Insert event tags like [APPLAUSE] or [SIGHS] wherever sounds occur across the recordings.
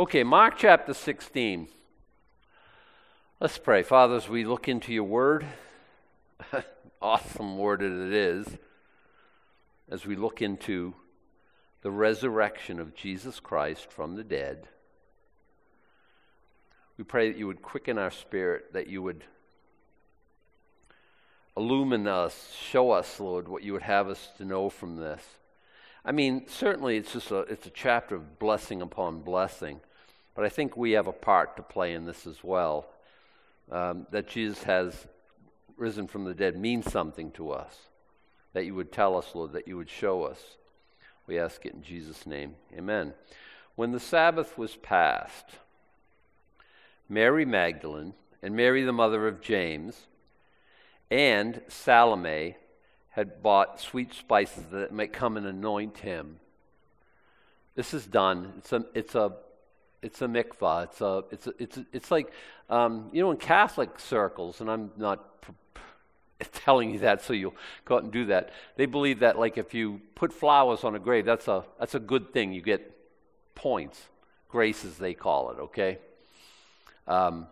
Okay, Mark chapter 16. Let's pray. Father, as we look into your word, [LAUGHS] awesome word that it is, as we look into the resurrection of Jesus Christ from the dead, we pray that you would quicken our spirit, that you would illumine us, show us, Lord, what you would have us to know from this. I mean, certainly it's just a, it's a chapter of blessing upon blessing, but I think we have a part to play in this as well um, that Jesus has risen from the dead means something to us. That you would tell us, Lord, that you would show us. We ask it in Jesus' name. Amen. When the Sabbath was past, Mary Magdalene and Mary, the mother of James, and Salome had bought sweet spices that might come and anoint him. This is done. It's a, it's a it's a mitzvah. It's a, it's a, it's a, it's like, um, you know, in Catholic circles, and I'm not [LAUGHS] telling you that so you'll go out and do that. They believe that, like, if you put flowers on a grave, that's a that's a good thing. You get points, graces they call it. Okay. Um,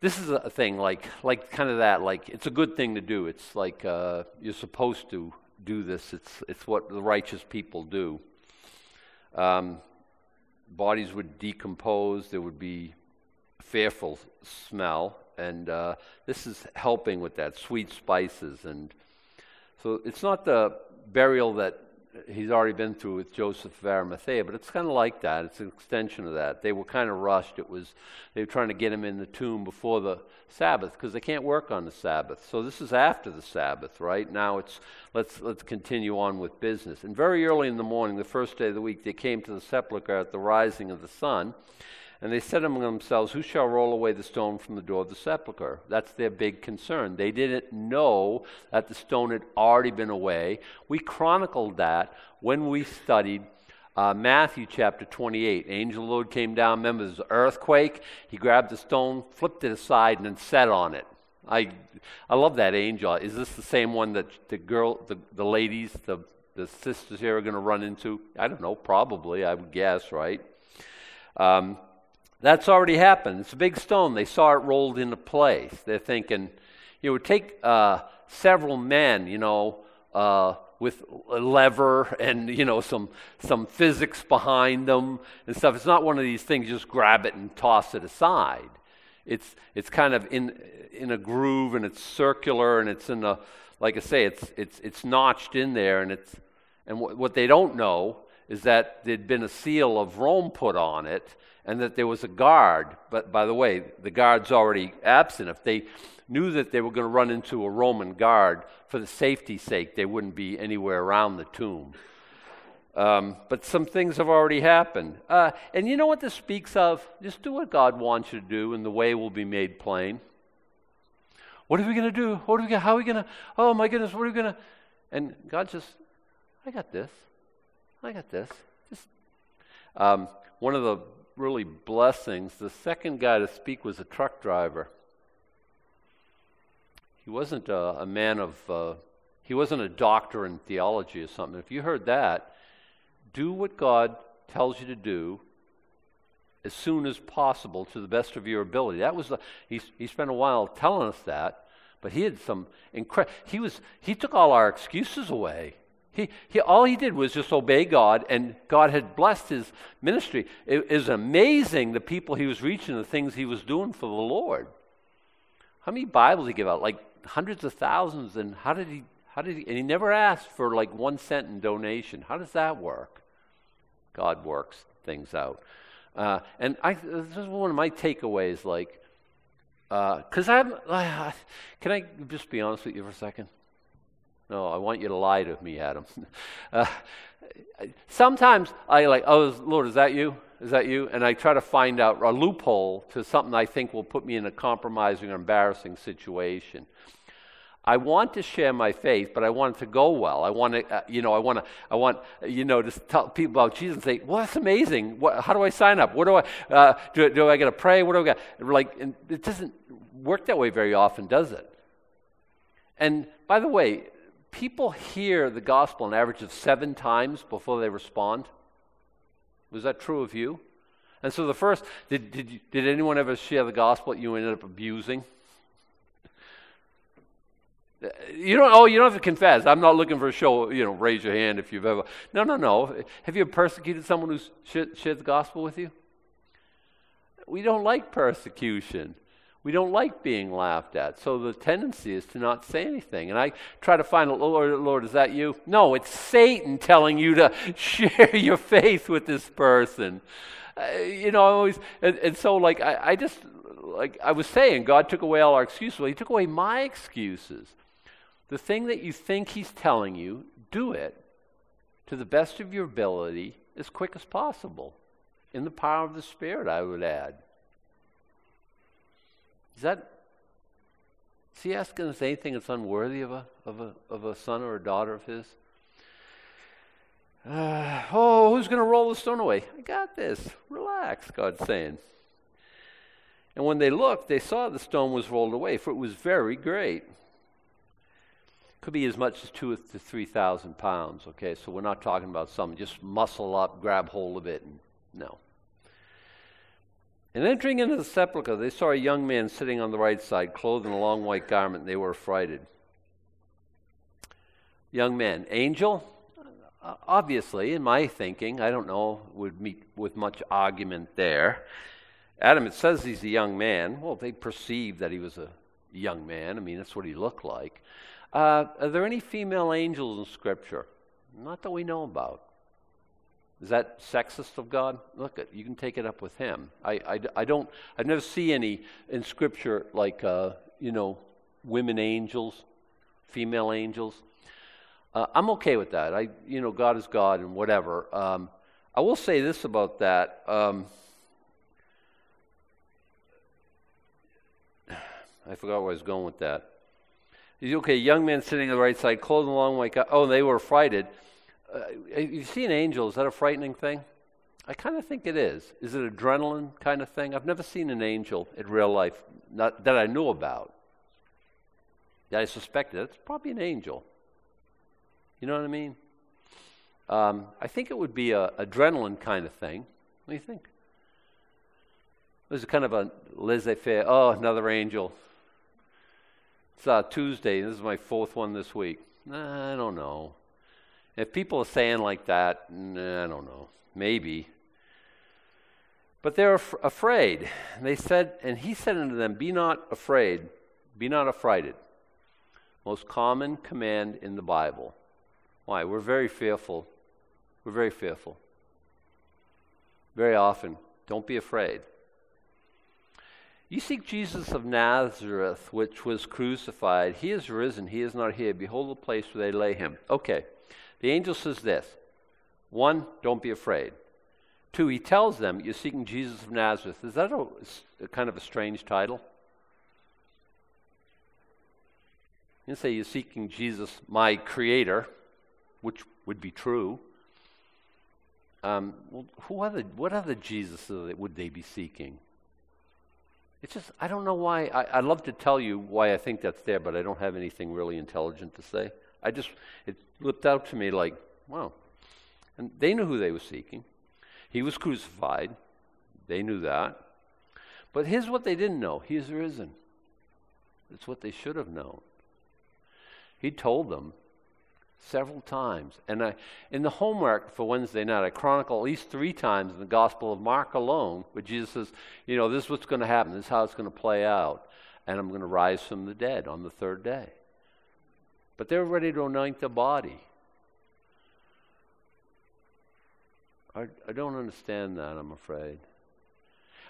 this is a thing like like kind of that. Like, it's a good thing to do. It's like uh, you're supposed to do this. It's it's what the righteous people do. Um, bodies would decompose, there would be fearful smell, and uh, this is helping with that sweet spices. And so it's not the burial that he's already been through with Joseph of Arimathea, but it's kind of like that. It's an extension of that. They were kind of rushed. It was they were trying to get him in the tomb before the Sabbath because they can't work on the Sabbath. So this is after the Sabbath, right? Now it's let's let's continue on with business. And very early in the morning, the first day of the week, they came to the sepulchre at the rising of the sun. And they said among themselves, Who shall roll away the stone from the door of the sepulchre? That's their big concern. They didn't know that the stone had already been away. We chronicled that when we studied uh, Matthew chapter 28. Angel of the Lord came down. Remember, there's an earthquake. He grabbed the stone, flipped it aside, and then sat on it. I, I love that angel. Is this the same one that the girl, the, the ladies, the, the sisters here are going to run into? I don't know. Probably, I would guess, right? Um, that's already happened. It's a big stone. They saw it rolled into place. They're thinking, it would take uh, several men, you know, uh, with a lever and you know some some physics behind them and stuff. It's not one of these things. Just grab it and toss it aside. It's it's kind of in in a groove and it's circular and it's in a like I say, it's it's it's notched in there and it's and what, what they don't know is that there'd been a seal of Rome put on it and that there was a guard. But by the way, the guard's already absent. If they knew that they were going to run into a Roman guard, for the safety's sake, they wouldn't be anywhere around the tomb. Um, but some things have already happened. Uh, and you know what this speaks of? Just do what God wants you to do, and the way will be made plain. What are we going to do? What are we gonna, how are we going to? Oh my goodness, what are we going to? And God just, I got this. I got this. Just um, one of the really blessings. The second guy to speak was a truck driver. He wasn't a, a man of, uh, he wasn't a doctor in theology or something. If you heard that, do what God tells you to do as soon as possible to the best of your ability. That was the, he, he spent a while telling us that, but he had some incredible, he was, he took all our excuses away. He, he, all he did was just obey God, and God had blessed his ministry. It is amazing the people he was reaching, the things he was doing for the Lord. How many Bibles he give out? Like hundreds of thousands. And how did he? How did he? And he never asked for like one cent in donation. How does that work? God works things out. Uh, and I, this is one of my takeaways. Like, because uh, I'm. Uh, [SIGHS] can I just be honest with you for a second? No, I want you to lie to me, Adam. [LAUGHS] Uh, sometimes I like, oh, Lord, is that you? Is that you? And I try to find out a loophole to something I think will put me in a compromising or embarrassing situation. I want to share my faith, but I want it to go well. I want to, uh, you know, I want to, I want, you know, to tell people about Jesus and say, well, that's amazing. What, how do I sign up? What do I, uh, do, do I got to pray? What do I got? Like, it doesn't work that way very often, does it? And by the way, people hear the gospel an average of seven times before they respond. Was that true of you? And so the first, did, did, you, did anyone ever share the gospel that you ended up abusing? You don't. Oh, you don't have to confess. I'm not looking for a show. You know, raise your hand if you've ever. No, no, no. Have you persecuted someone who's shared, shared the gospel with you? We don't like persecution. We don't like being laughed at. So the tendency is to not say anything. And I try to find, Lord, Lord, is that you? No, it's Satan telling you to [LAUGHS] share your faith with this person. Uh, you know, I always, and, and so like, I, I, just, like I was saying, God took away all our excuses. Well, He took away my excuses. The thing that you think He's telling you, do it to the best of your ability as quick as possible. In the power of the Spirit, I would add. Is that is he asking us anything that's unworthy of a, of a, of a son or a daughter of his? Uh, oh, who's going to roll the stone away? I got this. Relax, God's saying. And when they looked, they saw the stone was rolled away, for it was very great. Could be as much as two to three thousand pounds. Okay, so we're not talking about some just muscle up, grab hold of it, and no. And entering into the sepulchre, they saw a young man sitting on the right side, clothed in a long white garment. and They were affrighted. Young man, angel? Uh, obviously, in my thinking, I don't know, would meet with much argument there. Adam, it says he's a young man. Well, they perceived that he was a young man. I mean, that's what he looked like. Uh, are there any female angels in Scripture? Not that we know about. Is that sexist of God? Look, you can take it up with him. I, I, I don't, I never see any in Scripture like, uh, you know, women angels, female angels. Uh, I'm okay with that. I, you know, God is God and whatever. Um, I will say this about that. Um, [SIGHS] I forgot where I was going with that. Okay, young man sitting on the right side, clothed along like, oh, they were frighted. Uh, you see an angel, is that a frightening thing? I kind of think it is. Is it adrenaline kind of thing? I've never seen an angel in real life not, that I knew about. That I suspected. It's probably an angel. You know what I mean? Um, I think it would be a adrenaline kind of thing. What do you think? It was kind of a laissez-faire. Oh, another angel. It's uh, Tuesday. This is my fourth one this week. I don't know. If people are saying like that, I don't know, maybe. But they're af- afraid. They said, and he said unto them, Be not afraid, be not affrighted. Most common command in the Bible. Why? We're very fearful. We're very fearful. Very often. Don't be afraid. You seek Jesus of Nazareth, which was crucified. He is risen. He is not here. Behold the place where they lay him. Okay. The angel says this one, don't be afraid. Two, he tells them, You're seeking Jesus of Nazareth. Is that a, a kind of a strange title? You can say you're seeking Jesus, my creator, which would be true. Um, well, who other, what other Jesus would they be seeking? It's just, I don't know why. I, would love to tell you why I think that's there, but I don't have anything really intelligent to say. I just, it looked out to me like, wow. And they knew who they were seeking. He was crucified. They knew that. But here's what they didn't know He is risen. It's what they should have known. He told them several times. And I, in the homework for Wednesday night, I chronicle at least three times in the Gospel of Mark alone, where Jesus says, you know, this is what's going to happen, this is how it's going to play out, and I'm going to rise from the dead on the third day. But they're ready to anoint the body. I, I don't understand that, I'm afraid.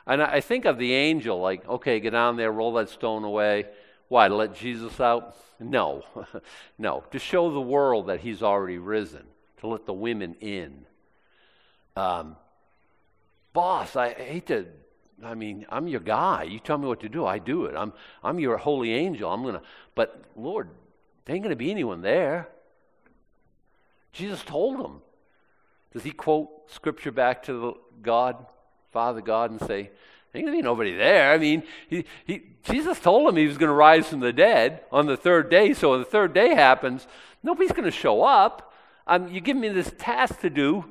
And I, I think of the angel, like, okay, get down there, roll that stone away. Why, to let Jesus out? No, [LAUGHS] no. To show the world that he's already risen, to let the women in. Um, boss, I hate to, I mean, I'm your guy. You tell me what to do, I do it. I'm, I'm your holy angel. I'm going to, but Lord, there ain't going to be anyone there. Jesus told them. Does he quote scripture back to the God, Father God, and say, there ain't going to be nobody there? I mean, he, he, Jesus told him he was going to rise from the dead on the third day. So when the third day happens, nobody's going to show up. Um, you give me this task to do.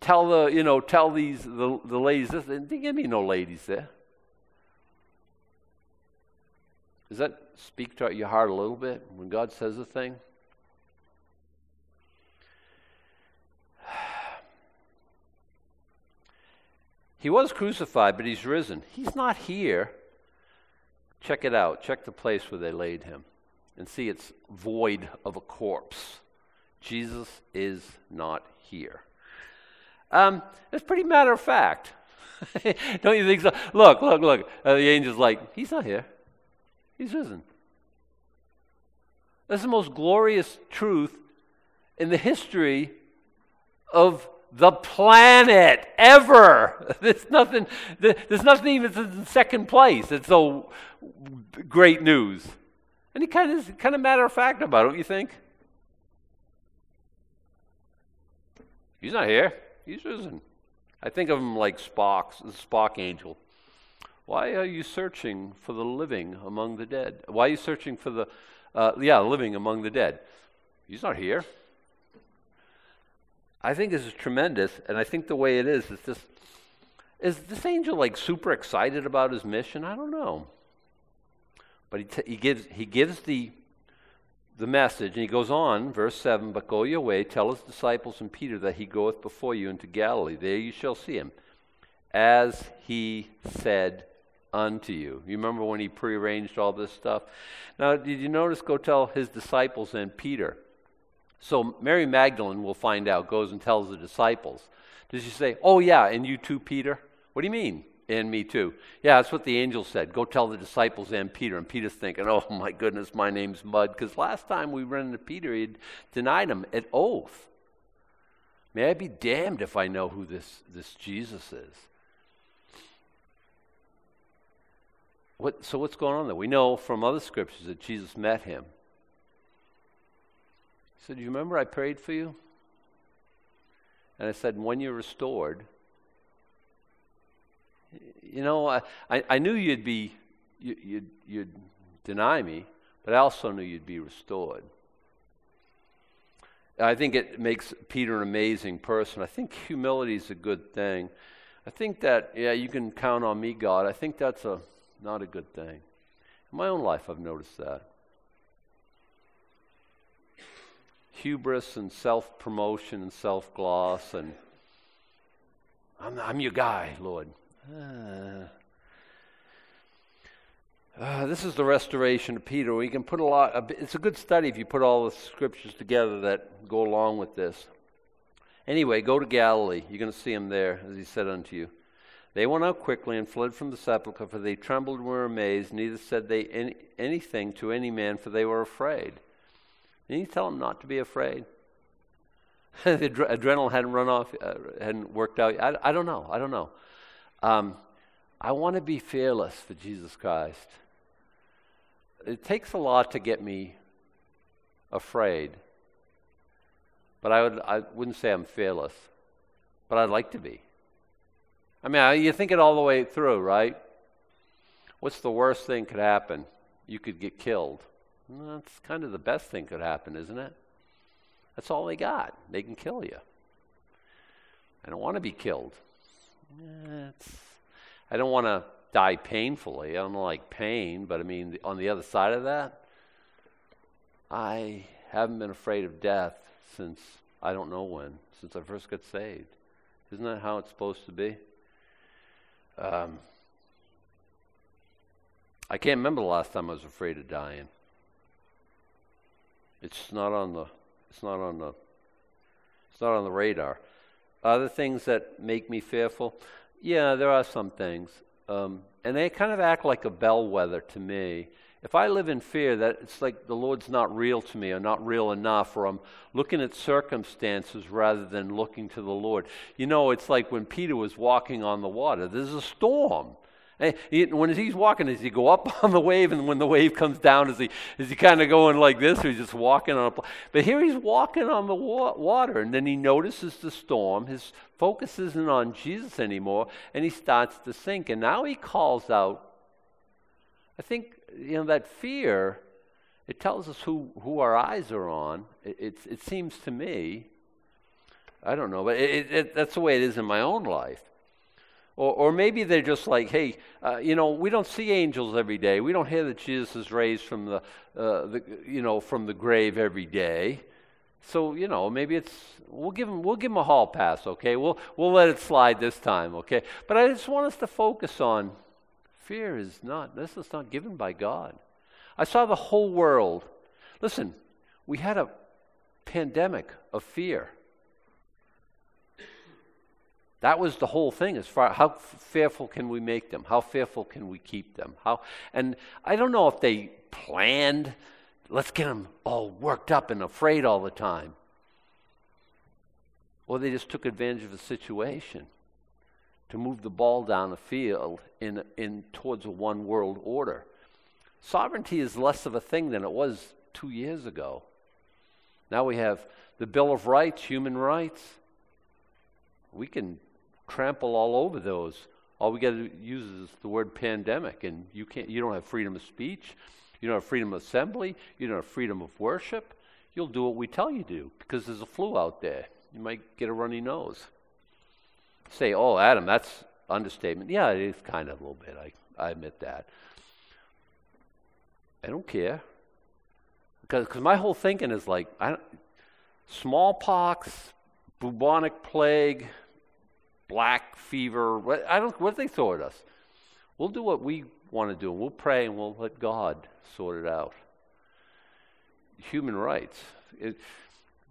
tell the, you know, tell these, the, the ladies this. There ain't going to be no ladies there. Does that speak to your heart a little bit when God says a thing? [SIGHS] He was crucified, but he's risen. He's not here. Check it out. Check the place where they laid him and see it's void of a corpse. Jesus is not here. Um, it's pretty matter of fact. [LAUGHS] Don't you think so? Look, look, look. Uh, the angel's like, he's not here. He's risen. That's the most glorious truth in the history of the planet ever. [LAUGHS] There's nothing, there's nothing even in second place. It's so great news. And he kind of, kind of matter of fact about it, don't you think? He's not here. He's risen. I think of him like Spock's, the Spock angel. Why are you searching for the living among the dead? Why are you searching for the, uh, yeah, living among the dead? He's not here. I think this is tremendous, and I think the way it is is this is this angel like super excited about his mission? I don't know. But he, t- he gives he gives the the message, and he goes on, verse 7 But go your way, tell his disciples and Peter that he goeth before you into Galilee. There you shall see him, as he said unto you. You remember when he prearranged all this stuff? Now, did you notice go tell his disciples and Peter? So Mary Magdalene, we'll find out, goes and tells the disciples. Does she say, Oh, yeah, and you too, Peter? What do you mean? And me too. Yeah, that's what the angel said. Go tell the disciples and Peter. And Peter's thinking, oh [LAUGHS] my goodness, my name's Mud. Because last time we ran into Peter, he'd denied him at oath. May I be damned if I know who this, this Jesus is. What, so what's going on there? We know from other scriptures that Jesus met him He said, Do you remember I prayed for you? And I said, When you're restored, you know, I, I knew you'd be, you, you'd, you'd deny me, but I also knew you'd be restored. I think it makes Peter an amazing person. I think humility is a good thing. I think that, yeah, you can count on me, God. I think that's a, not a good thing. In my own life, I've noticed that. hubris and self promotion and self gloss and I'm, I'm, your guy, Lord. Uh, uh, this is the restoration of Peter. We can put a lot. It's a good study if you put all the scriptures together that go along with this. Anyway, go to Galilee. You're going to see him there, as he said unto you. They went out quickly and fled from the sepulchre, for they trembled and were amazed. Neither said they any, anything to any man, for they were afraid. Didn't you tell him not to be afraid? [LAUGHS] the adrenaline hadn't run off, uh, hadn't worked out. I, I don't know. I don't know. Um, I want to be fearless for Jesus Christ. It takes a lot to get me afraid, but I, would, I wouldn't say I'm fearless, but I'd like to be. I mean, you think it all the way through, right? What's the worst thing could happen? You could get killed. Well, that's kind of the best thing could happen, isn't it? That's all they got. They can kill you. I don't want to be killed. I don't want to die painfully. I don't like pain, but I mean, on the other side of that, I haven't been afraid of death since I don't know when, since I first got saved. Isn't that how it's supposed to be? Um, I can't remember the last time I was afraid of dying. It's not on the it's not on the it's not on the radar. Other things that make me fearful, yeah, there are some things, um, and they kind of act like a bellwether to me. If I live in fear that it's like the Lord's not real to me or not real enough, or I'm looking at circumstances rather than looking to the Lord. You know, it's like when Peter was walking on the water. There's a storm. When he's walking, does he go up [LAUGHS] on the wave, and when the wave comes down, is he is he kind of going like this, or he's just walking on a? But here he's walking on the wa- water, and then he notices the storm. His focus isn't on Jesus anymore, and he starts to sink. And now he calls out. I think you know that fear. It tells us who who our eyes are on. It it, it seems to me. I don't know, but it, that's the way it is in my own life. Or, or maybe they're just like, hey, uh, you know, we don't see angels every day. We don't hear that Jesus is raised from the, uh, the, you know, from the grave every day. So you know, maybe it's we'll give them we'll give them a hall pass, okay? We'll we'll let it slide this time, okay? But I just want us to focus on fear is not this is not given by God. I saw the whole world. Listen, we had a pandemic of fear. That was the whole thing as far how fearful can we make them? How fearful can we keep them? How and I don't know if they planned let's get them all worked up and afraid all the time. Or they just took advantage of the situation to move the ball down the field in, in towards a one world order. Sovereignty is less of a thing than it was two years ago. Now we have the Bill of Rights, human rights. We can trample all over those. All we got to use is the word pandemic, and you can't. You don't have freedom of speech. You don't have freedom of assembly. You don't have freedom of worship. You'll do what we tell you to because there's a flu out there. You might get a runny nose. Say, oh, Adam, that's understatement. Yeah, it is kind of a little bit. I, I admit that. I don't care. Because cause my whole thinking is like smallpox, bubonic plague, black fever. What, I don't. What they throw at us? We'll do what we want to do. We'll pray and we'll let God sort it out. Human rights. It,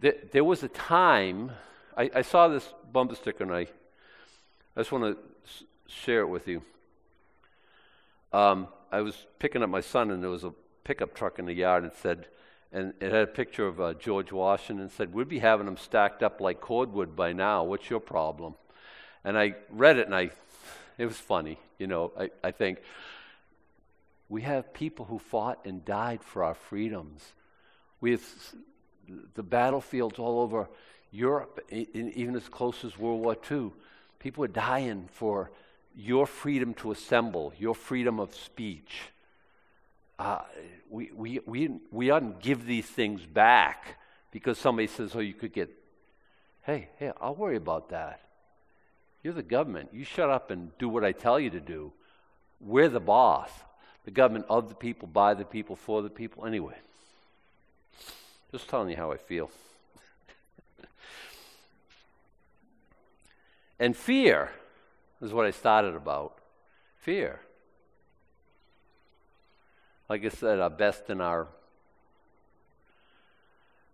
th- there was a time, I, I, saw this bumper sticker and I, I just want to share it with you. Um, I was picking up my son and there was a pickup truck in the yard and said, and it had a picture of uh, George Washington said, We'd be having them stacked up like cordwood by now. What's your problem? And I read it and I, it was funny, you know, I, I think. We have people who fought and died for our freedoms. We have the battlefields all over Europe, even as close as World War II. People are dying for your freedom to assemble, your freedom of speech. Uh, we, we, we, we oughtn't give these things back because somebody says, oh, you could get, hey, hey, I'll worry about that. You're the government. You shut up and do what I tell you to do. We're the boss the government of the people, by the people, for the people. Anyway, just telling you how I feel. And fear is what I started about. Fear. Like I said, our best in our.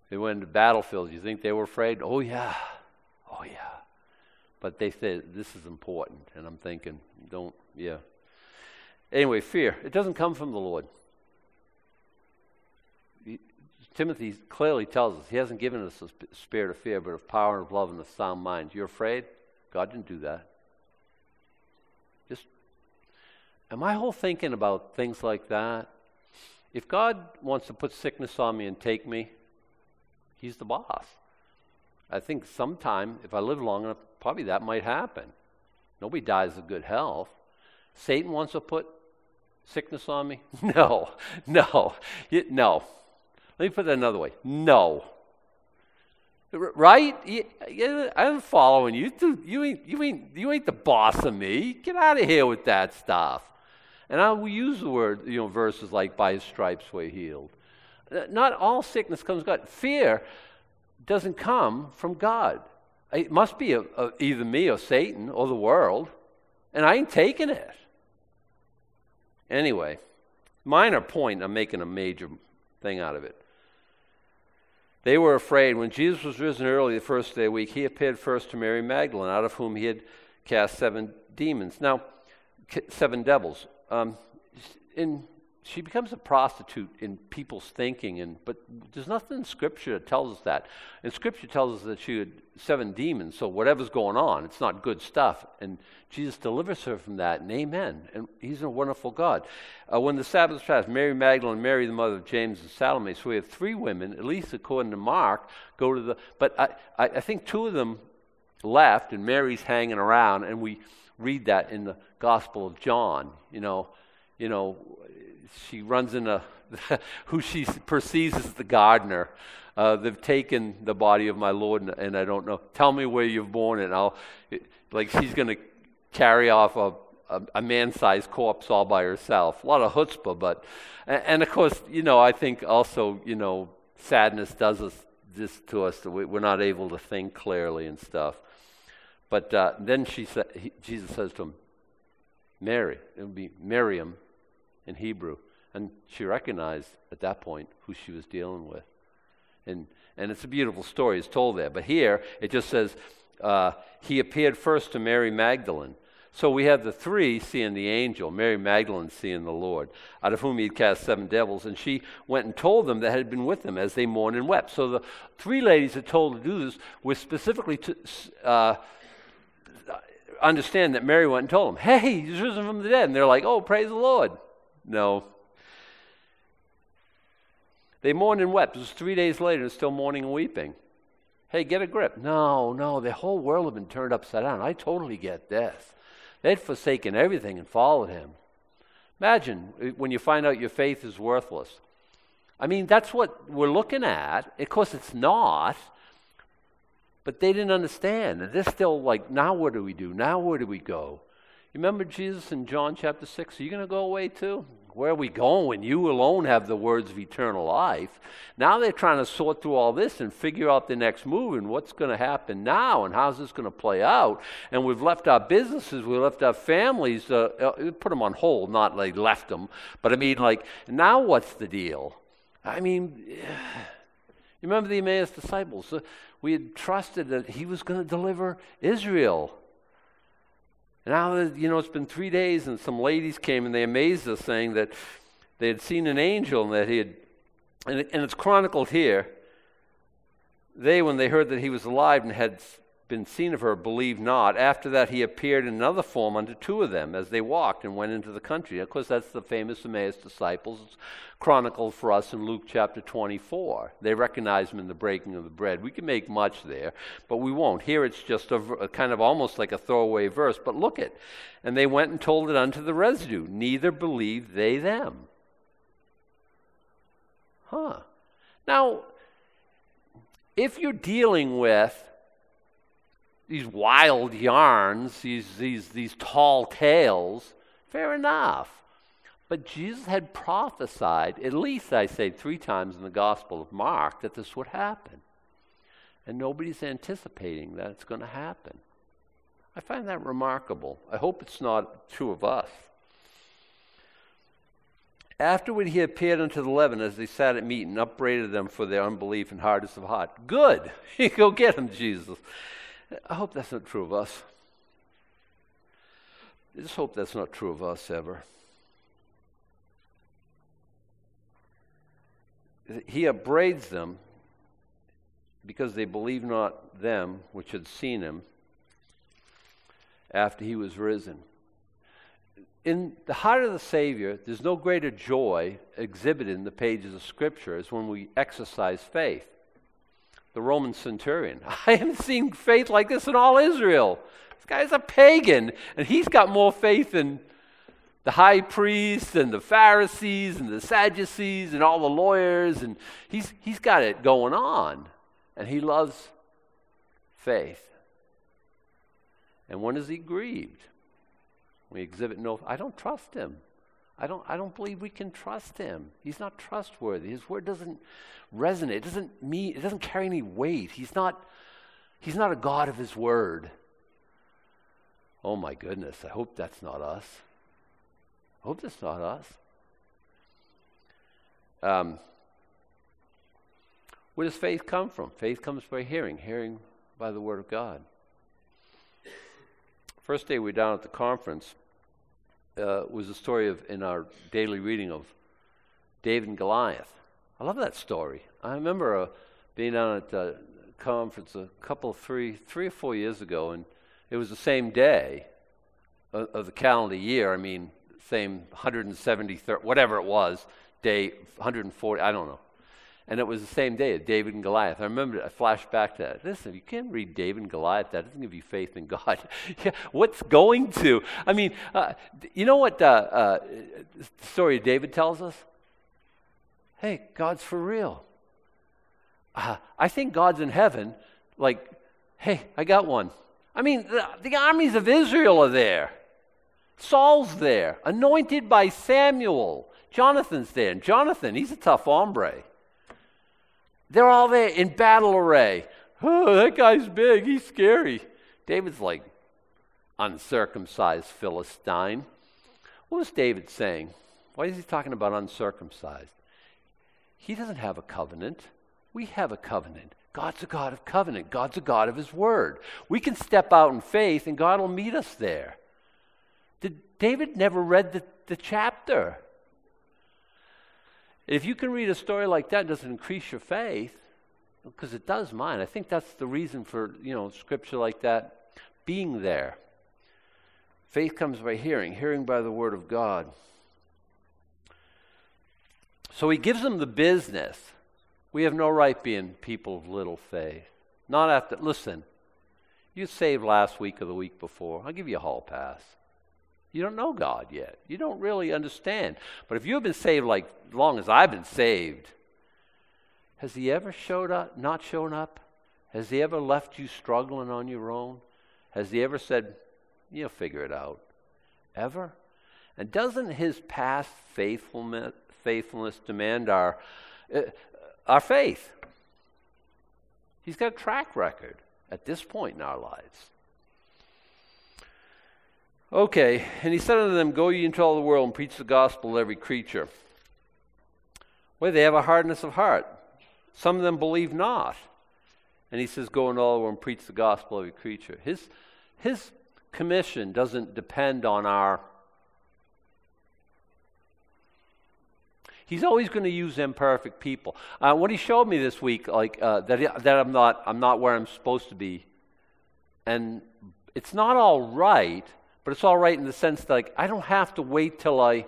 They went into battlefields. You think they were afraid? Oh, yeah. Oh, yeah. But they said, this is important. And I'm thinking, don't, yeah. Anyway, fear. It doesn't come from the Lord. Timothy clearly tells us he hasn't given us a spirit of fear, but of power and of love and a sound mind. You're afraid? God didn't do that. Just, am my whole thinking about things like that? If God wants to put sickness on me and take me, He's the boss. I think sometime, if I live long enough, probably that might happen. Nobody dies of good health. Satan wants to put sickness on me? [LAUGHS] No, [LAUGHS] no, no. Let me put that another way. No. Right? I'm following you. You ain't, you, ain't, you ain't the boss of me. Get out of here with that stuff. And I will use the word, you know, verses like, by his stripes we're healed. Uh, not all sickness comes God. Fear doesn't come from God. It must be a, a, either me or Satan or the world. And I ain't taking it. Anyway, minor point, I'm making a major thing out of it. They were afraid. When Jesus was risen early the first day of the week, he appeared first to Mary Magdalene, out of whom he had cast seven demons. Now, seven devils. Um, in she becomes a prostitute in people's thinking and but there's nothing in scripture that tells us that. And scripture tells us that she had seven demons so whatever's going on it's not good stuff. And jesus delivers her from that and amen. And he's a wonderful god. Uh, when the sabbath passed mary magdalene mary the mother of james and salome so we have three women at least according to mark go to the but i, I, I think two of them left and mary's hanging around and we read that in the gospel of john you know you know she runs into [LAUGHS] who she perceives as the gardener. Uh, they've taken the body of my Lord, and, and, I don't know. Tell me where you've born it. I'll, like, she's going to carry off a, a, a man sized corpse all by herself. A lot of chutzpah, but, and, and, of course, you know, I think also, you know, sadness does us, this to us we, we're not able to think clearly and stuff. But uh, then she sa- he, Jesus says to him, Mary. It would be Miriam in Hebrew. And she recognized at that point who she was dealing with. And, and it's a beautiful story, it's told there. But here, it just says, uh, he appeared first to Mary Magdalene. So we have the three seeing the angel, Mary Magdalene seeing the Lord, out of whom he cast seven devils. And she went and told them that had been with them as they mourned and wept. So the three ladies that told to do this were specifically to, uh, understand that Mary went and told them, hey, he's risen from the dead. And they're like, oh, praise the Lord. No. They mourned and wept. It was three days later, and still mourning and weeping. Hey, get a grip. No, no, the whole world had been turned upside down. I totally get this. They'd forsaken everything and followed him. Imagine uh, when you find out your faith is worthless. I mean, that's what we're looking at. Of course, it's not. But they didn't understand. And they're still like, now what do we do? Now where do we go? Remember Jesus in John chapter 6? Are you going to go away too? Where are we going you alone have the words of eternal life? Now they're trying to sort through all this and figure out the next move and what's going to happen now and how's this going to play out. And we've left our businesses, we left our families, uh, uh, put them on hold, not like left them, but I mean, like, now what's the deal? I mean, [SIGHS] you remember the Emmaus disciples? Uh, we had trusted that he was going to deliver Israel. Now, you know, it's been three days, and some ladies came and they amazed us, saying that they had seen an angel and that he had, and, it, and it's chronicled here. They, when they heard that he was alive and had been seen of her believed not. After that, he appeared in another form unto two of them as they walked and went into the country. Of course, that's the famous Emmaus disciples. It's chronicled for us in Luke chapter 24. They recognize him in the breaking of the bread. We can make much there, but we won't. Here it's just a, a kind of almost like a throwaway verse, but look it. And they went and told it unto the residue. Neither believed they them. Huh. Now, if you're dealing with these wild yarns, these, these, these tall tales, fair enough. But Jesus had prophesied, at least I say three times in the Gospel of Mark, that this would happen. And nobody's anticipating that it's going to happen. I find that remarkable. I hope it's not true of us. Afterward, he appeared unto the eleven as they sat at meat and upbraided them for their unbelief and hardness of heart. Good. [LAUGHS] Go get him, Jesus. I hope that's not true of us. I just hope that's not true of us ever. He upbraids them because they believe not them which had seen him after he was risen. In the heart of the Savior, there's no greater joy exhibited in the pages of Scripture as when we exercise faith the Roman centurion. [LAUGHS] I haven't seen faith like this in all Israel. This guy's a pagan, and he's got more faith than the high priests and the Pharisees and the Sadducees and all the lawyers, and he's, he's got it going on. And he loves faith. And when is he grieved? We exhibit no, I don't trust him. I don't, I don't believe we can trust him. He's not trustworthy. His word doesn't resonate. It doesn't mean, it doesn't carry any weight. He's not, he's not a God of his word. Oh my goodness, I hope that's not us. I hope that's not us. Um, where does faith come from? Faith comes by hearing, hearing by the word of God. First day we were down at the conference, uh, was a story of in our daily reading of David and Goliath. I love that story. I remember uh, being down at a conference a couple, three, three or four years ago, and it was the same day of, of the calendar year. I mean, same 173rd, whatever it was, day 140. I don't know. And it was the same day, David and Goliath. I remember, I flashed back to that. Listen, you can't read David and Goliath. That doesn't give you faith in God. [LAUGHS] yeah, what's going to? I mean, uh, you know what uh, uh, the story of David tells us? Hey, God's for real. uh, I think God's in heaven, like, hey, I got one. I mean, the, the armies of Israel are there. Saul's there, anointed by Samuel. Jonathan's there. And Jonathan, he's a tough hombre. They're all there in battle array. Oh, that guy's big. He's scary. David's like, uncircumcised Philistine. What was David saying? Why is he talking about uncircumcised? He doesn't have a covenant. We have a covenant. God's a God of covenant. God's a God of His Word. We can step out in faith and God will meet us there. Did, David never read the, the chapter. If you can read a story like that, does it increase your faith? Because it does mine. I think that's the reason for, you know, scripture like that being there. Faith comes by hearing, hearing by the word of God. So he gives them the business. We have no right being people of little faith. Not after, listen, you saved last week or the week before. I'll give you a hall pass. You don't know God yet. You don't really understand. But if you've been saved like long as I've been saved, has He ever showed up, not shown up? Has He ever left you struggling on your own? Has He ever said, You'll figure it out? Ever? And doesn't His past faithfulness, faithfulness demand our, uh, our faith? He's got a track record at this point in our lives. Okay, and he said unto them, Go ye into all the world and preach the gospel to every creature. Well, they have a hardness of heart. Some of them believe not. And he says, Go into all the world and preach the gospel to every creature. His, his commission doesn't depend on our. He's always going to use imperfect people. Uh, what he showed me this week, like uh, that, that I'm not, I'm not where I'm supposed to be, and it's not all right but it's all right in the sense that like, I don't have to wait till I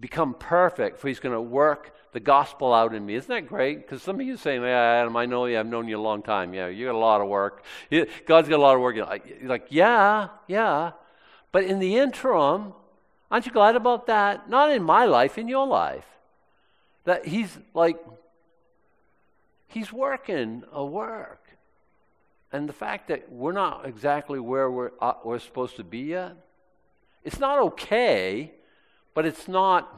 become perfect for He's going to work the gospel out in me. Isn't that great? Because some of you saying, yeah, Adam, I know you. I've known you a long time. Yeah, you got a lot of work. God's got a lot of work. You're like, yeah, yeah. But in the interim, aren't you glad about that? Not in my life, in your life. That He's like, He's working a work. And the fact that we're not exactly where we're, uh, we're supposed to be yet, it's not okay, but it's not.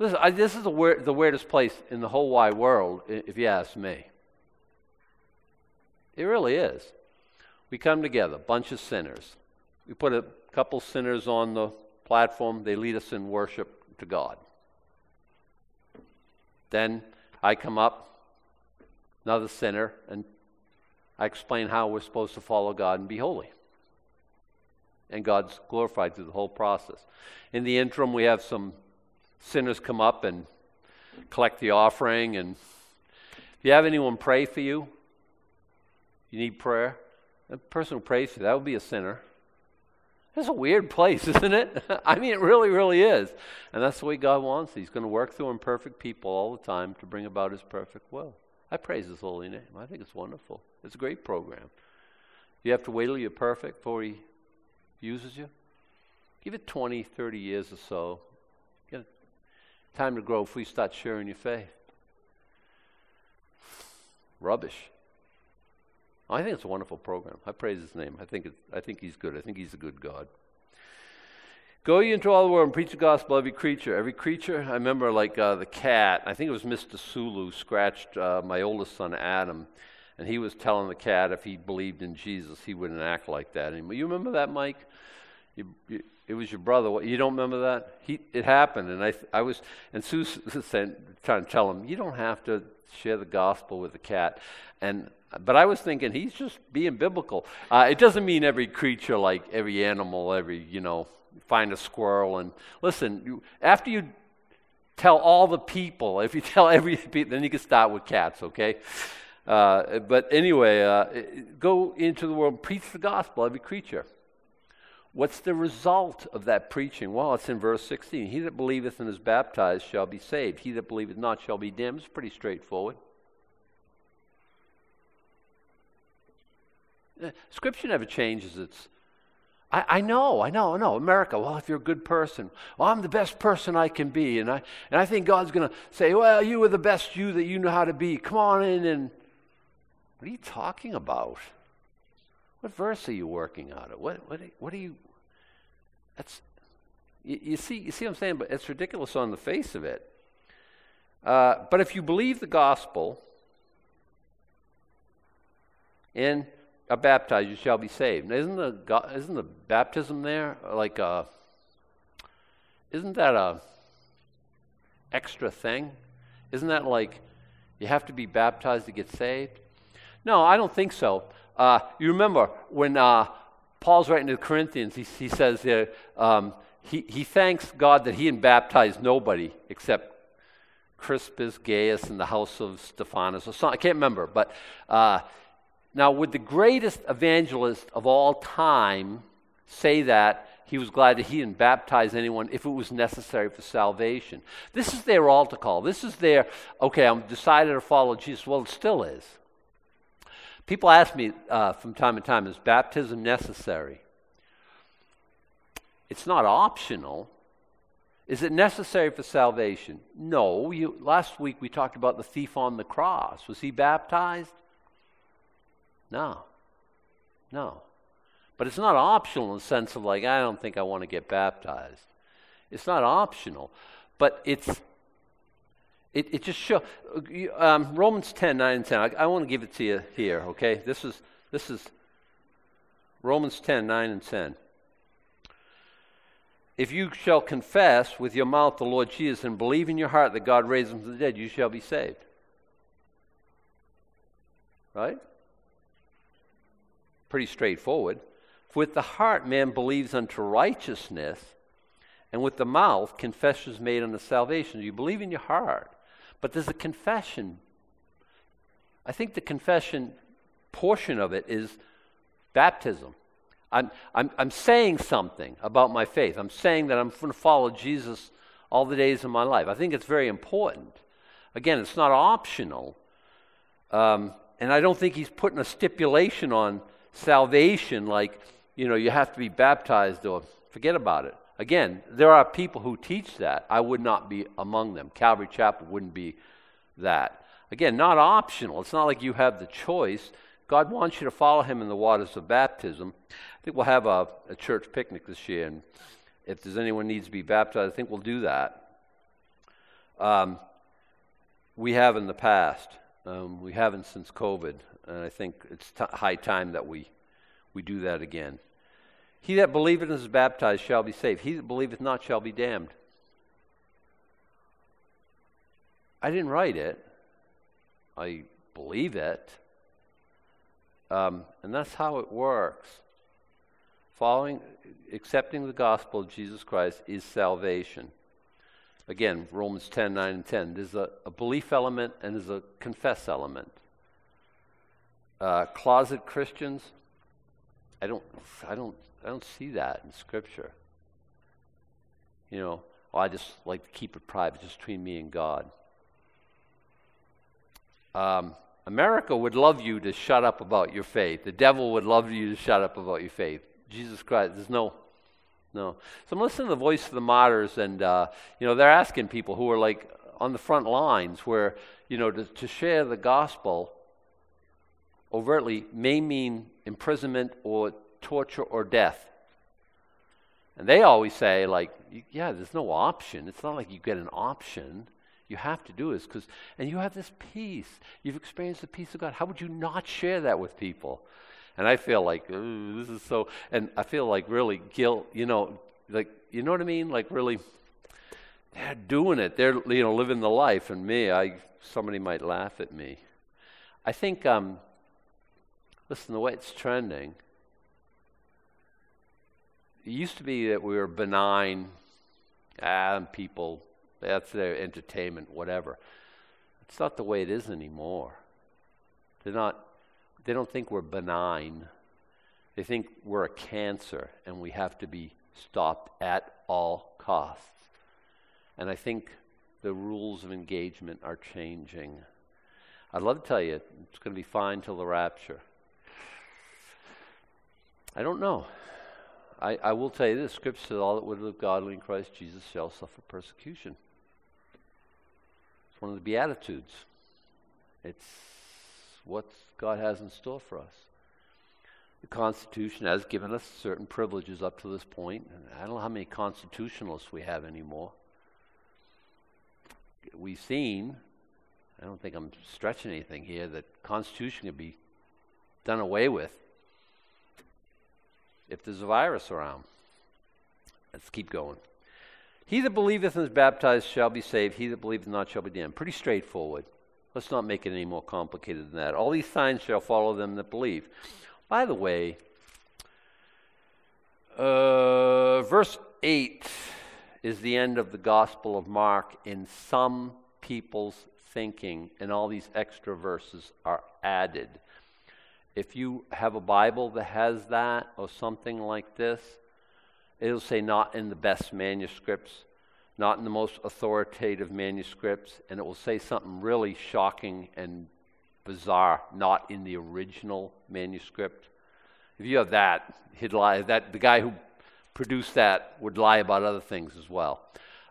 Listen, I, this is the, weird, the weirdest place in the whole wide world, if you ask me. It really is. We come together, a bunch of sinners. We put a couple sinners on the platform, they lead us in worship to God. Then I come up, another sinner, and I explain how we're supposed to follow God and be holy. And God's glorified through the whole process. In the interim, we have some sinners come up and collect the offering. And if you have anyone pray for you, you need prayer, the person who prays for you, that would be a sinner. It's a weird place, [LAUGHS] isn't it? [LAUGHS] I mean, it really, really is. And that's the way God wants. He's going to work through imperfect people all the time to bring about His perfect will. I praise His holy name. I think it's wonderful. It's a great program. You have to wait till you're perfect before He uses you. Give it 20, 30 years or so. Get time to grow before you start sharing your faith. Rubbish. I think it's a wonderful program. I praise His name. I think, I think He's good. I think He's a good God. Go ye into all the world and preach the gospel every creature. Every creature, I remember like uh, the cat, I think it was Mr. Sulu, scratched uh, my oldest son Adam, and he was telling the cat if he believed in Jesus, he wouldn't act like that anymore. You remember that, Mike? You, you, it was your brother. You don't remember that? He, it happened, and I, I was, and Sue [LAUGHS] said, trying to tell him, you don't have to share the gospel with the cat. And but I was thinking he's just being biblical. Uh, it doesn't mean every creature, like every animal, every you know find a squirrel and listen. You, after you tell all the people, if you [LAUGHS] tell every then you can start with cats, okay? Uh, but anyway, uh, go into the world, preach the gospel, every creature. What's the result of that preaching? Well, it's in verse 16. He that believeth and is baptized shall be saved. He that believeth not shall be damned. It's pretty straightforward. Uh, scripture never changes its I, I know, I know, I know. America, well, if you're a good person, well, I'm the best person I can be. And I, and I think God's going to say, well, you were the best you that you know how to be. Come on in and. What are you talking about? What verse are you working out of? What, what, what are you. That's. You, you, see, you see what I'm saying? But it's ridiculous on the face of it. Uh, but if you believe the gospel and are baptized, you shall be saved. Now, isn't the isn't the baptism there like a? Isn't that a extra thing? Isn't that like you have to be baptized to get saved? No, I don't think so. Uh, you remember when uh, Paul's writing to the Corinthians, he, he says uh, um, he, he thanks God that he didn't baptize nobody except Crispus, Gaius, and the house of Stephanas, or something. I can't remember, but uh, now, would the greatest evangelist of all time say that he was glad that he didn't baptize anyone if it was necessary for salvation? This is their altar call. This is their, okay, I'm decided to follow Jesus. Well, it still is. People ask me uh, from time to time, is baptism necessary? It's not optional. Is it necessary for salvation? No. You, last week we talked about the thief on the cross. Was he baptized? No. No. But it's not optional in the sense of like, I don't think I want to get baptized. It's not optional. But it's, it, it just shows, um, Romans 10, 9 and 10. I, I want to give it to you here, okay? This is, this is Romans 10, 9 and 10. If you shall confess with your mouth the Lord Jesus and believe in your heart that God raised him from the dead, you shall be saved. Right? pretty straightforward. For with the heart man believes unto righteousness, and with the mouth confession is made unto salvation. You believe in your heart, but there's a confession. I think the confession portion of it is baptism. I'm, I'm, I'm saying something about my faith. I'm saying that I'm going to follow Jesus all the days of my life. I think it's very important. Again, it's not optional. Um, and I don't think he's putting a stipulation on salvation like, you know, you have to be baptized or forget about it. Again, there are people who teach that. I would not be among them. Calvary Chapel wouldn't be that. Again, not optional. It's not like you have the choice. God wants you to follow Him in the waters of baptism. I think we'll have a, a church picnic this year, and if there's anyone needs to be baptized, I think we'll do that. Um, we have in the past. Um, we haven't since COVID and I think it's t- high time that we, we do that again. He that believeth and is baptized shall be saved. He that believeth not shall be damned. I didn't write it. I believe it. Um, and that's how it works. Following, accepting the gospel of Jesus Christ is salvation. Again, Romans 10, 9, and 10. There's a, a belief element and there's a confess element uh, closet Christians. I don't, I don't, I don't see that in Scripture. You know, I just like to keep it private, just between me and God. Um, America would love you to shut up about your faith. The devil would love you to shut up about your faith. Jesus Christ, there's no, no. So I'm listening to the voice of the martyrs, and uh, you know they're asking people who are like on the front lines, where you know to, to share the gospel overtly may mean imprisonment or torture or death. And they always say, like, yeah, there's no option. It's not like you get an option. You have to do this because, and you have this peace. You've experienced the peace of God. How would you not share that with people? And I feel like this is so, and I feel like really guilt. You know, like you know what I mean? Like really, they're doing it. They're you know living the life, and me, I somebody might laugh at me. I think um, Listen, the way it's trending, it used to be that we were benign, ah, people, that's their entertainment, whatever. It's not the way it is anymore. They're not, they don't think we're benign. They think we're a cancer and we have to be stopped at all costs. And I think the rules of engagement are changing. I'd love to tell you it's going to be fine till the rapture. I don't know. I, I will tell you this Scripture says, All that would live godly in Christ Jesus shall suffer persecution. It's one of the Beatitudes. It's what God has in store for us. The Constitution has given us certain privileges up to this point. I don't know how many constitutionalists we have anymore. We've seen, I don't think I'm stretching anything here, that Constitution can be done away with if there's a virus around. Let's keep going. He that believeth and is baptized shall be saved. He that believeth not shall be damned. Pretty straightforward. Let's not make it any more complicated than that. All these signs shall follow them that believe. By the way, uh, verse 8 is the end of the Gospel of Mark in some people's thinking, and all these extra verses are added. If you have a Bible that has that or something like this, it'll say not in the best manuscripts, not in the most authoritative manuscripts, and it will say something really shocking and bizarre, not in the original manuscript. If you have that, he'd lie. That the guy who produced that would lie about other things as well.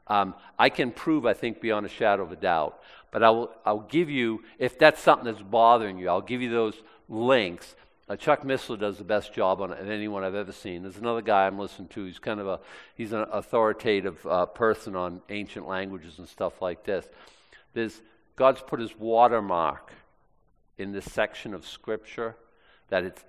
Um, I can prove, I think, beyond a shadow of a doubt. But I will, I'll give you, if that's something that's bothering you, I'll give you those links. Uh, Chuck Missler does the best job on it than anyone I've ever seen. There's another guy I'm listening to. He's kind of a he's an authoritative uh, person on ancient languages and stuff like this. There's God's put His watermark in this section of Scripture that it's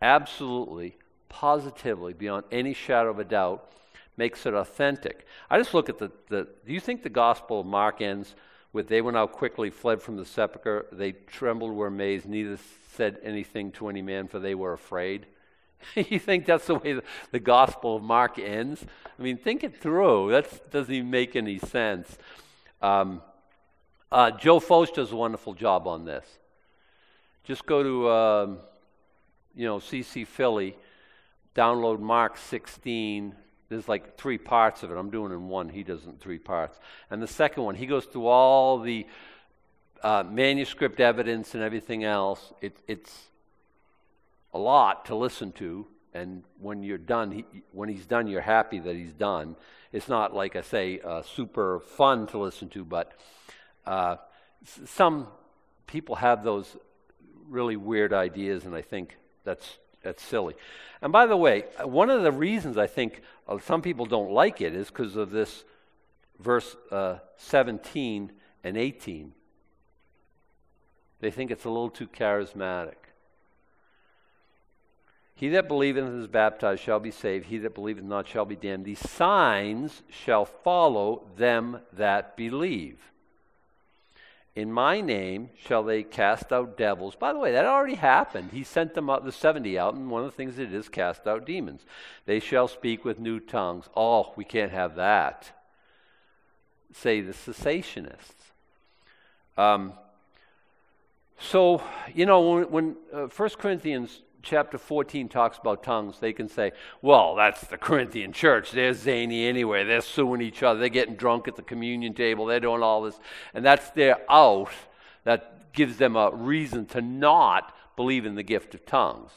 absolutely, positively, beyond any shadow of a doubt, makes it authentic. I just look at the, the do you think the Gospel of Mark ends with they went out quickly, fled from the sepulchre, they trembled, were amazed, neither said anything to any man, for they were afraid? [LAUGHS] you think that's the way the, the, Gospel of Mark ends? I mean, think it through. That doesn't even make any sense. Um, uh, Joe Focht does a wonderful job on this. Just go to, um, you know, CC Philly, download Mark 16. There's like three parts of it. I'm doing in one. He does in three parts. And the second one, he goes through all the uh, manuscript evidence and everything else. It, it's a lot to listen to. And when you're done, he, when he's done, you're happy that he's done. It's not like I say, uh, super fun to listen to, but uh, some people have those really weird ideas, and I think that's that's silly. And by the way, one of the reasons I think uh, some people don't like it is because of this verse uh, 17 and 18. They think it's a little too charismatic. He that believeth and is baptized shall be saved. He that believeth not shall be damned. These signs shall follow them that believe. In my name shall they cast out devils. By the way, that already happened. He sent them out, the 70 out, and one of the things it is cast out demons. They shall speak with new tongues. Oh, we can't have that. Say the cessationists. Um, so, you know, when, when uh, 1 Corinthians chapter 14 talks about tongues, they can say, well, that's the Corinthian church. They're zany anyway. They're suing each other. They're getting drunk at the communion table. They're doing all this. And that's their out that gives them a reason to not believe in the gift of tongues.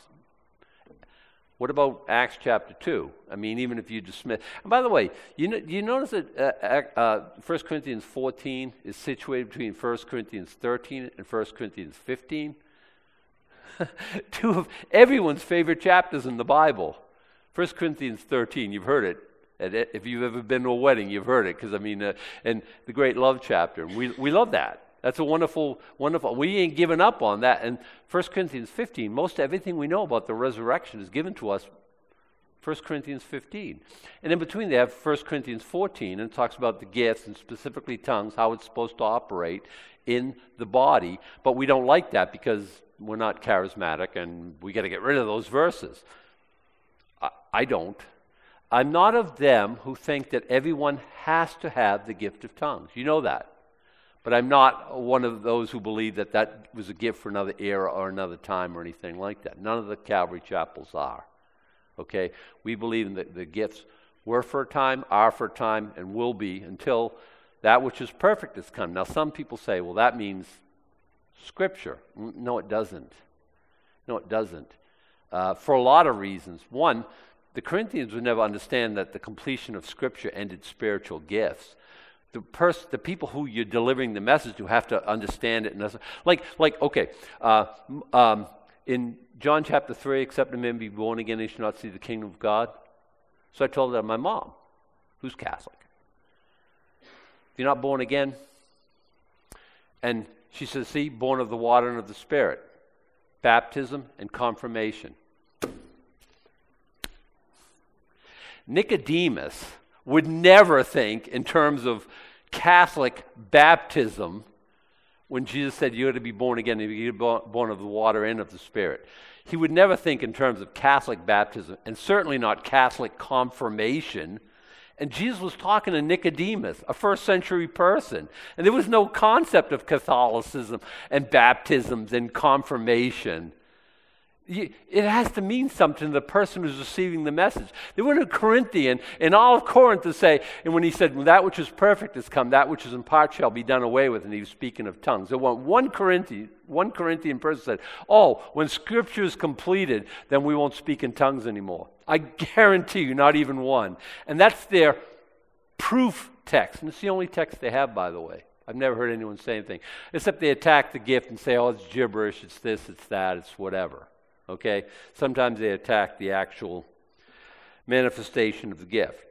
What about Acts chapter 2? I mean, even if you dismiss. And by the way, you, know, you notice that uh, uh, 1 Corinthians 14 is situated between 1 Corinthians 13 and 1 Corinthians 15? [LAUGHS] two of everyone's favorite chapters in the Bible. 1 Corinthians 13, you've heard it. If you've ever been to a wedding, you've heard it. Because, I mean, uh, and the great love chapter. We, we love that. That's a wonderful, wonderful. We ain't given up on that. And 1 Corinthians 15, most everything we know about the resurrection is given to us 1 Corinthians 15. And in between, they have 1 Corinthians 14, and it talks about the gifts and specifically tongues, how it's supposed to operate in the body. But we don't like that because we're not charismatic and we got to get rid of those verses. I, I don't. I'm not of them who think that everyone has to have the gift of tongues. You know that. But I'm not one of those who believe that that was a gift for another era or another time or anything like that. None of the Calvary chapels are. Okay? We believe in the, the gifts were for a time, are for a time, and will be until that which is perfect has come. Now, some people say, well, that means Scripture. No, it doesn't. No, it doesn't. Uh, for a lot of reasons. One, the Corinthians would never understand that the completion of Scripture ended spiritual gifts. The, pers- the people who you're delivering the message to have to understand it. And like, like, okay, uh, um, in John chapter 3, except a man be born again, he shall not see the kingdom of God. So I told that to my mom, who's Catholic. If you're not born again, and she says, see, born of the water and of the Spirit, baptism and confirmation. Nicodemus would never think in terms of Catholic baptism when Jesus said you had to be born again, you are born of the water and of the Spirit. He would never think in terms of Catholic baptism, and certainly not Catholic confirmation. And Jesus was talking to Nicodemus, a first century person. And there was no concept of Catholicism and baptisms and confirmation it has to mean something to the person who's receiving the message. They in a Corinthian, in all of Corinth, to say, and when he said, That which is perfect has come, that which is in part shall be done away with, and he was speaking of tongues. There was one Corinthian, one Corinthian person said, Oh, when scripture is completed, then we won't speak in tongues anymore. I guarantee you, not even one. And that's their proof text. And it's the only text they have, by the way. I've never heard anyone say anything, except they attack the gift and say, Oh, it's gibberish, it's this, it's that, it's whatever. Okay? Sometimes they attack the actual manifestation of the gift.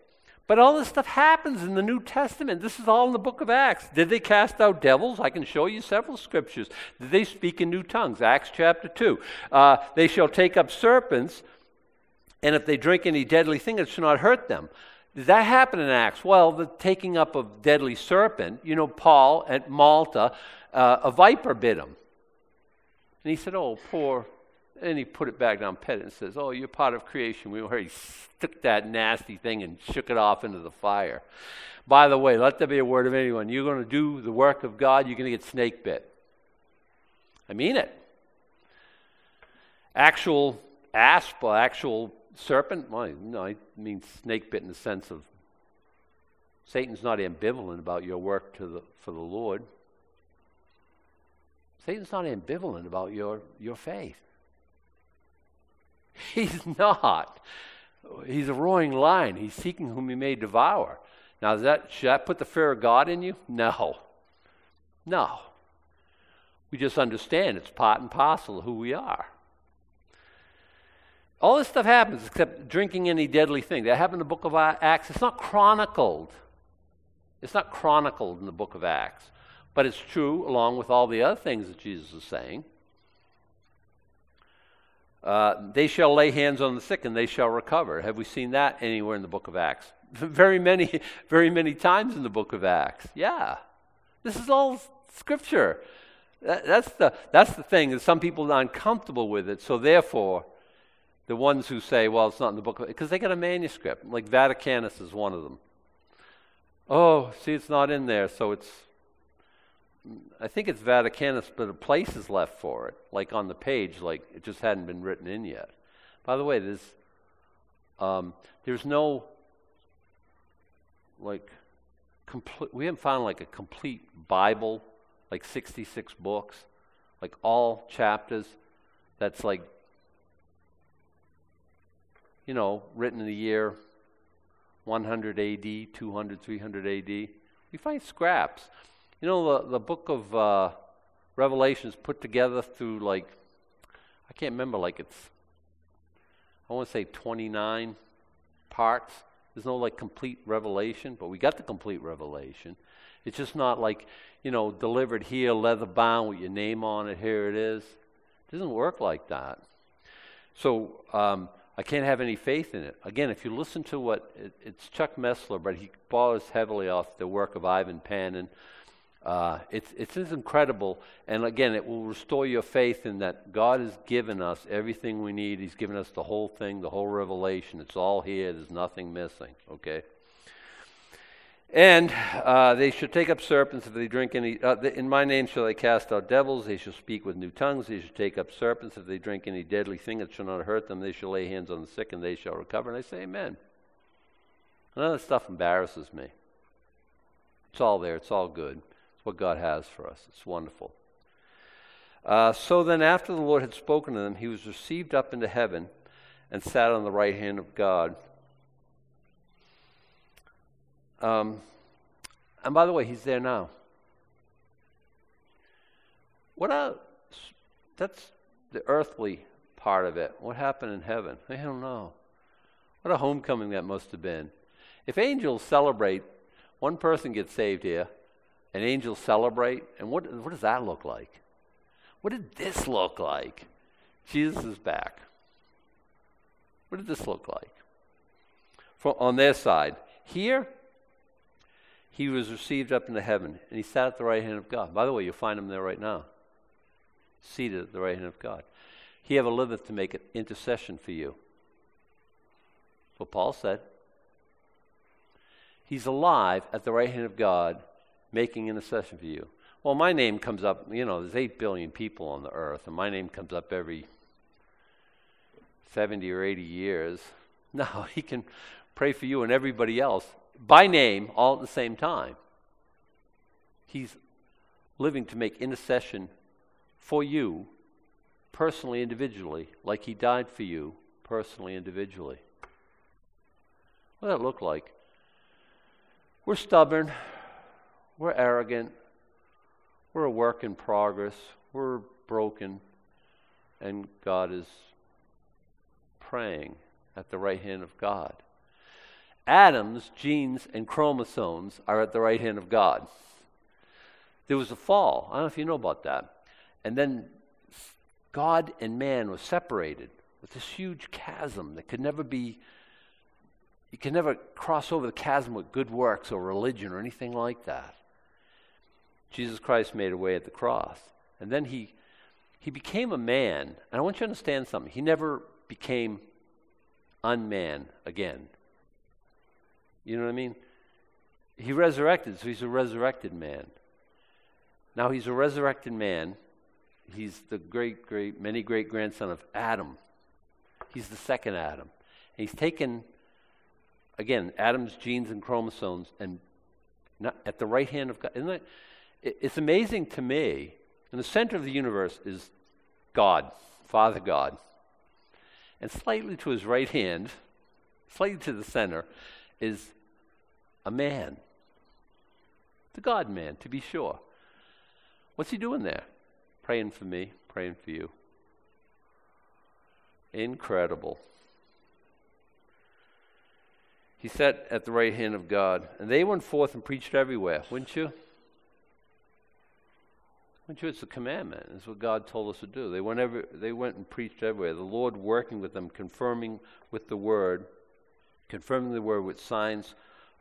But all this stuff happens in the New Testament. This is all in the book of Acts. Did they cast out devils? I can show you several scriptures. Did they speak in new tongues? Acts chapter 2. Uh, they shall take up serpents, and if they drink any deadly thing, it shall not hurt them. Did that happen in Acts? Well, the taking up of deadly serpent, you know, Paul at Malta, uh, a viper bit him. And he said, Oh, poor and he put it back down, pet it, and says, Oh, you're part of creation. We already stuck that nasty thing and shook it off into the fire. By the way, let there be a word of anyone. You're going to do the work of God, you're going to get snake bit. I mean it. Actual asp, or actual serpent, well, no, I mean snake bit in the sense of Satan's not ambivalent about your work the, for the Lord. Satan's not ambivalent about your, your faith. [LAUGHS] He's not. He's a roaring lion. He's seeking whom he may devour. Now, that, should that put the fear of God in you? No. No. We just understand it's part and parcel of who we are. All this stuff happens except drinking any deadly thing. That happened in the book of Acts. It's not chronicled. It's not chronicled in the book of Acts. But it's true along with all the other things that Jesus is saying. Uh, they shall lay hands on the sick and they shall recover. Have we seen that anywhere in the book of Acts? [LAUGHS] very many, very many times in the book of Acts. Yeah. This is all scripture. That, that's, the, that's the thing, that some people are uncomfortable with it, so therefore, the ones who say, well, it's not in the book of because they got a manuscript, like Vaticanus is one of them. Oh, see, it's not in there, so it's I think it's Vaticanus, but a place is left for it, like on the page, like it just hadn't been written in yet. By the way, there's um, there's no like complete. We haven't found like a complete Bible, like 66 books, like all chapters. That's like you know written in the year 100 AD, 200, 300 AD. We find scraps. You know, the, the book of uh, Revelation is put together through like, I can't remember, like it's, I want to say 29 parts. There's no like complete revelation, but we got the complete revelation. It's just not like, you know, delivered here, leather bound with your name on it, here it is. It doesn't work like that. So um, I can't have any faith in it. Again, if you listen to what, it, it's Chuck Missler, but he borrows heavily off the work of Ivan Panin. Uh, it's, it's incredible. And again, it will restore your faith in that God has given us everything we need. He's given us the whole thing, the whole revelation. It's all here, there's nothing missing, okay? And uh, they shall take up serpents if they drink any. Uh, in my name shall they cast out devils. They shall speak with new tongues. They shall take up serpents if they drink any deadly thing. It shall not hurt them. They shall lay hands on the sick and they shall recover. And I say, Amen. None of that stuff embarrasses me. It's all there. It's all good. It's what God has for us. It's wonderful. Uh, so then, after the Lord had spoken to them, he was received up into heaven and sat on the right hand of God. Um, and by the way, he's there now. What a, that's the earthly part of it. What happened in heaven? I don't know. What a homecoming that must have been. If angels celebrate, one person gets saved here, and angels celebrate, and what, what does that look like? What did this look like? Jesus is back. What did this look like? For, on their side. Here, he was received up into heaven, and he sat at the right hand of God. By the way, you'll find him there right now, seated at the right hand of God. He ever liveth to make an intercession for you. What Paul said. He's alive at the right hand of God, making intercession for you. Well, my name comes up, you know, there's 8 billion people on the earth, and my name comes up every 70 or 80 years. [LAUGHS] No, he can pray for you and everybody else by name all at the same time. He's living to make intercession for you personally, individually, like he died for you personally, individually. What does that look like? We're stubborn, we're arrogant, we're a work in progress, we're broken, and God is praying at the right hand of God. Adam's, genes, and chromosomes are at the right hand of God. There was a fall. I don't know if you know about that. And then God and man were separated with this huge chasm that could never be, you can never cross over the chasm with good works or religion or anything like that. Jesus Christ made a way at the cross. And then he, he became a man. And I want you to understand something. He never became unman again. You know what I mean? He resurrected, so he's a resurrected man. Now he's a resurrected man. He's the great, great, many great grandson of Adam. He's the second Adam. And he's taken, again, Adam's genes and chromosomes and not, at the right hand of God. Isn't that, it's amazing to me. In the center of the universe is God, Father God. And slightly to his right hand, slightly to the center, is a man. The God man, to be sure. What's he doing there? Praying for me, praying for you. Incredible. He sat at the right hand of God, and they went forth and preached everywhere, wouldn't you? You? It's a commandment. It's what God told us to do. They went, every, they went and preached everywhere. The Lord working with them, confirming with the word confirming the word with signs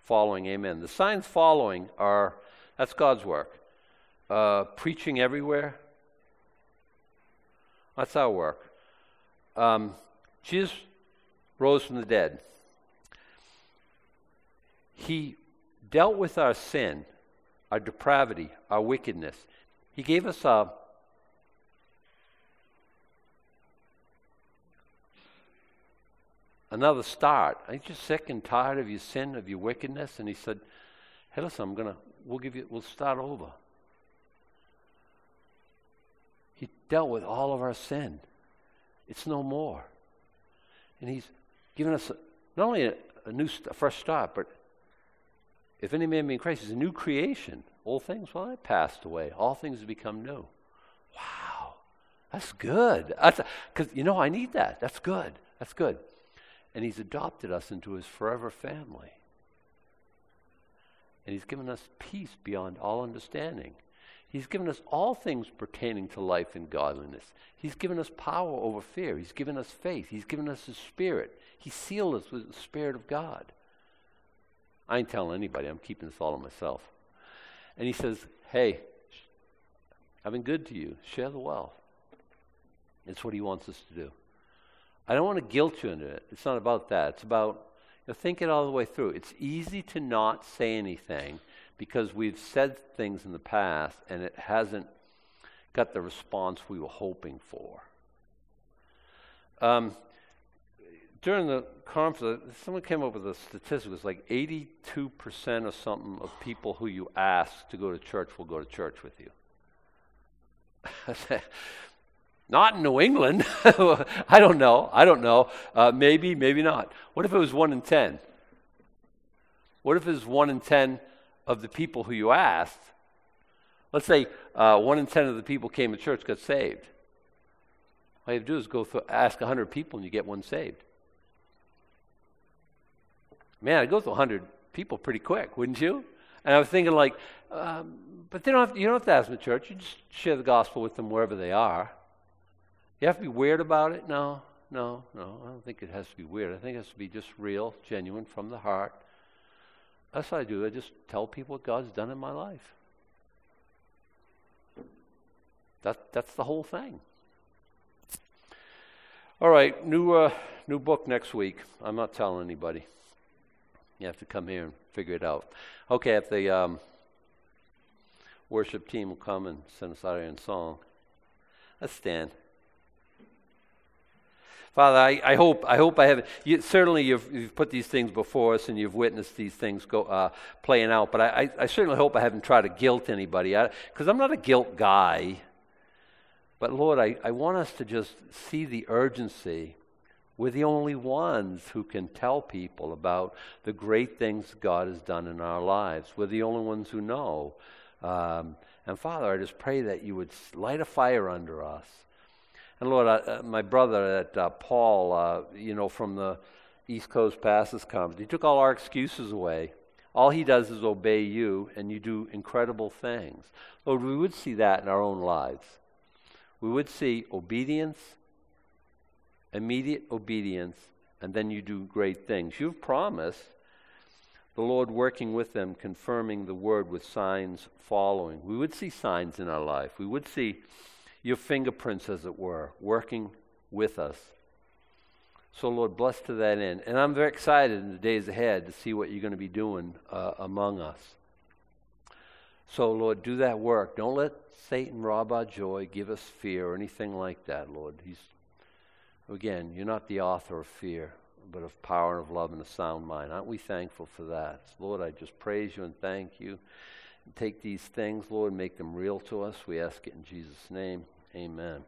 following. Amen. The signs following are that's God's work. Uh, preaching everywhere. That's our work. Um, Jesus rose from the dead. He dealt with our sin, our depravity, our wickedness. He gave us a another start. Ain't you sick and tired of your sin, of your wickedness? And he said, Hey, listen, I'm gonna we'll give you we'll start over. He dealt with all of our sin. It's no more. And he's given us a, not only a, a new a fresh start, but if any man be in Christ, he's a new creation. Old things, well, I passed away. All things have become new. Wow. That's good. That's Because, you know, I need that. That's good. That's good and He's adopted us into His forever family. And He's given us peace beyond all understanding. He's given us all things pertaining to life and godliness. He's given us power over fear. He's given us faith. He's given us His Spirit. He sealed us with the Spirit of God. I ain't telling anybody. I'm keeping this all to myself. And He says, hey, I've been good to you. Share the wealth. It's what He wants us to do. I don't want to guilt you into it. It's not about that. It's about you know, think it all the way through. It's easy to not say anything because we've said things in the past and it hasn't got the response we were hoping for. Um, during the conference, someone came up with a statistic. It was like 82% or something of people who you ask to go to church will go to church with you. [LAUGHS] Not in New England. [LAUGHS] I don't know. I don't know. Uh, maybe, maybe not. What if it was one in ten? What if it was one in ten of the people who you asked? Let's say uh, one in ten of the people came to church got saved. All you have to do is go through, ask 100 people and you get one saved. Man, I'd go through 100 people pretty quick, wouldn't you? And I was thinking, like, um, but they don't have to, you don't have to ask them at church. You just share the gospel with them wherever they are. You have to be weird about it? No, no, no. I don't think it has to be weird. I think it has to be just real, genuine, from the heart. That's what I do. I just tell people what God's done in my life. That, that's the whole thing. All right, new, uh, new book next week. I'm not telling anybody. You have to come here and figure it out. Okay, if the um, worship team will come and send us out here in song, let's stand. Father, I, I, hope I hope I have you, certainly you've, you've, put these things before us and you've witnessed these things go uh, playing out. But I, I, I, certainly hope I haven't tried to guilt anybody because I'm not a guilt guy. But Lord, I, I want us to just see the urgency we're the only ones who can tell people about the great things God has done in our lives. We're the only ones who know. Um, and Father, I just pray that you would light a fire under us. And Lord, uh, my brother at uh, Paul, uh, you know, from the East Coast Pastors Conference, he took all our excuses away. All he does is obey you, and you do incredible things. Lord, we would see that in our own lives. We would see obedience immediate obedience, and then you do great things. You've promised the Lord working with them, confirming the word with signs following. We would see signs in our life. We would see your fingerprints, as it were, working with us. So, Lord, bless to that end. And I'm very excited in the days ahead to see what you're going to be doing uh, among us. So, Lord, do that work. Don't let Satan rob our joy, give us fear, or anything like that, Lord. He's Again, you're not the author of fear, but of power and of love and a sound mind. Aren't we thankful for that? Lord, I just praise you and thank you. Take these things, Lord, make them real to us. We ask it in Jesus' name. Amen.